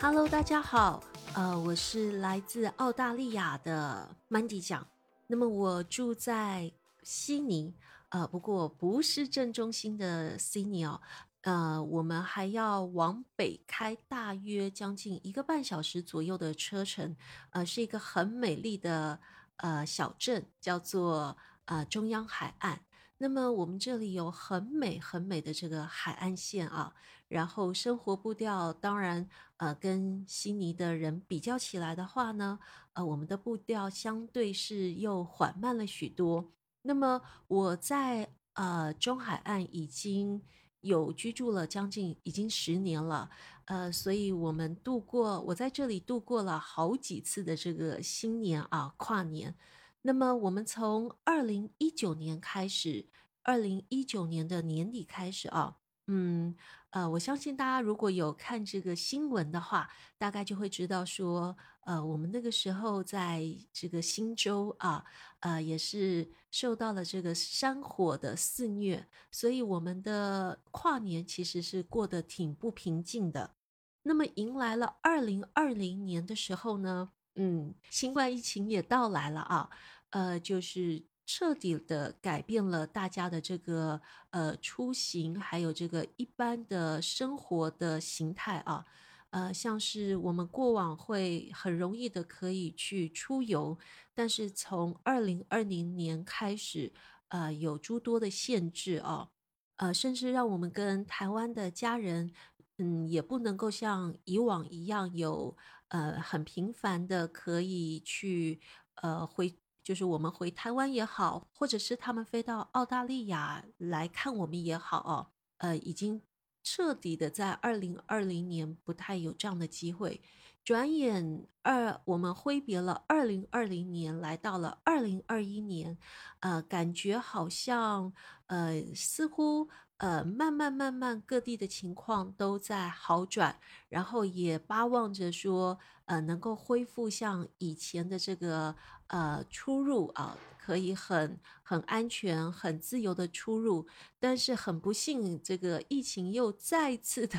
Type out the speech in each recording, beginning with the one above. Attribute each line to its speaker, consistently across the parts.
Speaker 1: Hello，大家好，呃，我是来自澳大利亚的 Mandy 酱。那么我住在悉尼，呃，不过不是正中心的悉尼哦，呃，我们还要往北开大约将近一个半小时左右的车程，呃，是一个很美丽的呃小镇，叫做呃中央海岸。那么我们这里有很美很美的这个海岸线啊，然后生活步调当然呃跟悉尼的人比较起来的话呢，呃我们的步调相对是又缓慢了许多。那么我在呃中海岸已经有居住了将近已经十年了，呃，所以我们度过我在这里度过了好几次的这个新年啊跨年。那么我们从二零一九年开始，二零一九年的年底开始啊，嗯，呃，我相信大家如果有看这个新闻的话，大概就会知道说，呃，我们那个时候在这个新州啊，呃，也是受到了这个山火的肆虐，所以我们的跨年其实是过得挺不平静的。那么迎来了二零二零年的时候呢？嗯，新冠疫情也到来了啊，呃，就是彻底的改变了大家的这个呃出行，还有这个一般的生活的形态啊，呃，像是我们过往会很容易的可以去出游，但是从二零二零年开始，呃，有诸多的限制啊，呃，甚至让我们跟台湾的家人。嗯，也不能够像以往一样有呃很频繁的可以去呃回，就是我们回台湾也好，或者是他们飞到澳大利亚来看我们也好哦，呃，已经彻底的在二零二零年不太有这样的机会。转眼二，我们挥别了二零二零年，来到了二零二一年，呃，感觉好像呃似乎。呃，慢慢慢慢，各地的情况都在好转，然后也巴望着说，呃，能够恢复像以前的这个呃出入啊，可以很很安全、很自由的出入。但是很不幸，这个疫情又再次的。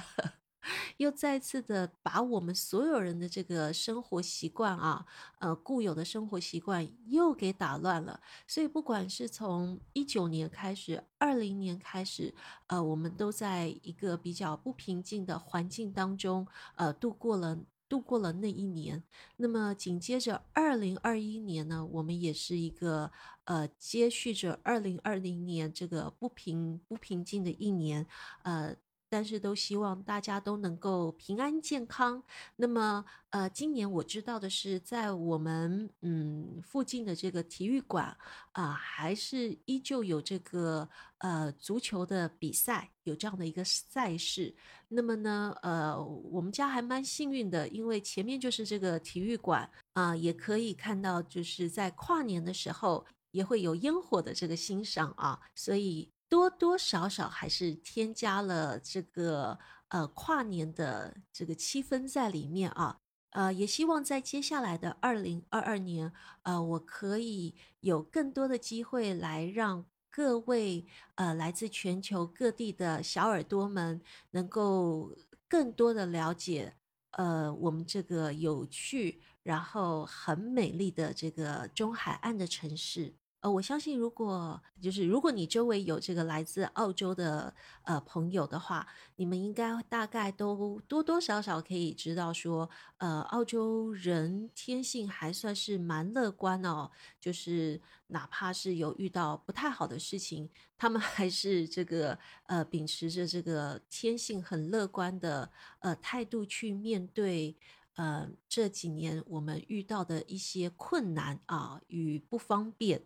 Speaker 1: 又再次的把我们所有人的这个生活习惯啊，呃，固有的生活习惯又给打乱了。所以，不管是从一九年开始，二零年开始，呃，我们都在一个比较不平静的环境当中，呃，度过了度过了那一年。那么，紧接着二零二一年呢，我们也是一个呃，接续着二零二零年这个不平不平静的一年，呃。但是都希望大家都能够平安健康。那么，呃，今年我知道的是，在我们嗯附近的这个体育馆啊，还是依旧有这个呃足球的比赛，有这样的一个赛事。那么呢，呃，我们家还蛮幸运的，因为前面就是这个体育馆啊，也可以看到就是在跨年的时候也会有烟火的这个欣赏啊，所以。多多少少还是添加了这个呃跨年的这个气氛在里面啊，呃，也希望在接下来的二零二二年，呃，我可以有更多的机会来让各位呃来自全球各地的小耳朵们能够更多的了解呃我们这个有趣然后很美丽的这个中海岸的城市。呃，我相信，如果就是如果你周围有这个来自澳洲的呃朋友的话，你们应该大概都多多少少可以知道说，呃，澳洲人天性还算是蛮乐观哦，就是哪怕是有遇到不太好的事情，他们还是这个呃秉持着这个天性很乐观的呃态度去面对呃这几年我们遇到的一些困难啊与不方便。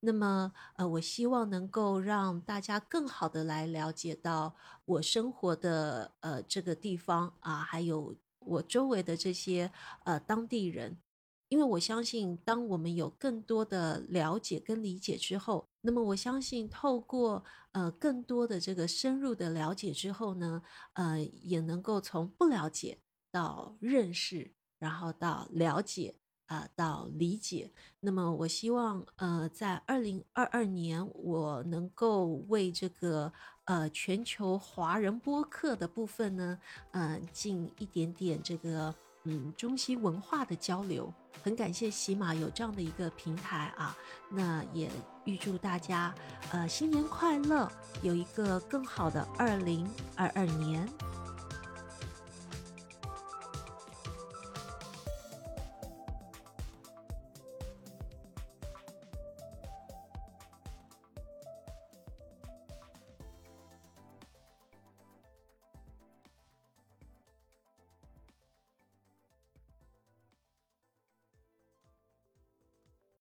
Speaker 1: 那么，呃，我希望能够让大家更好的来了解到我生活的呃这个地方啊，还有我周围的这些呃当地人，因为我相信，当我们有更多的了解跟理解之后，那么我相信，透过呃更多的这个深入的了解之后呢，呃，也能够从不了解到认识，然后到了解。呃到理解。那么我希望呃在二零二二年我能够为这个呃全球华人播客的部分呢，呃尽一点点这个。嗯，中西文化的交流，很感谢喜马有这样的一个平台啊。那也预祝大家，呃，新年快乐，有一个更好的二零二二年。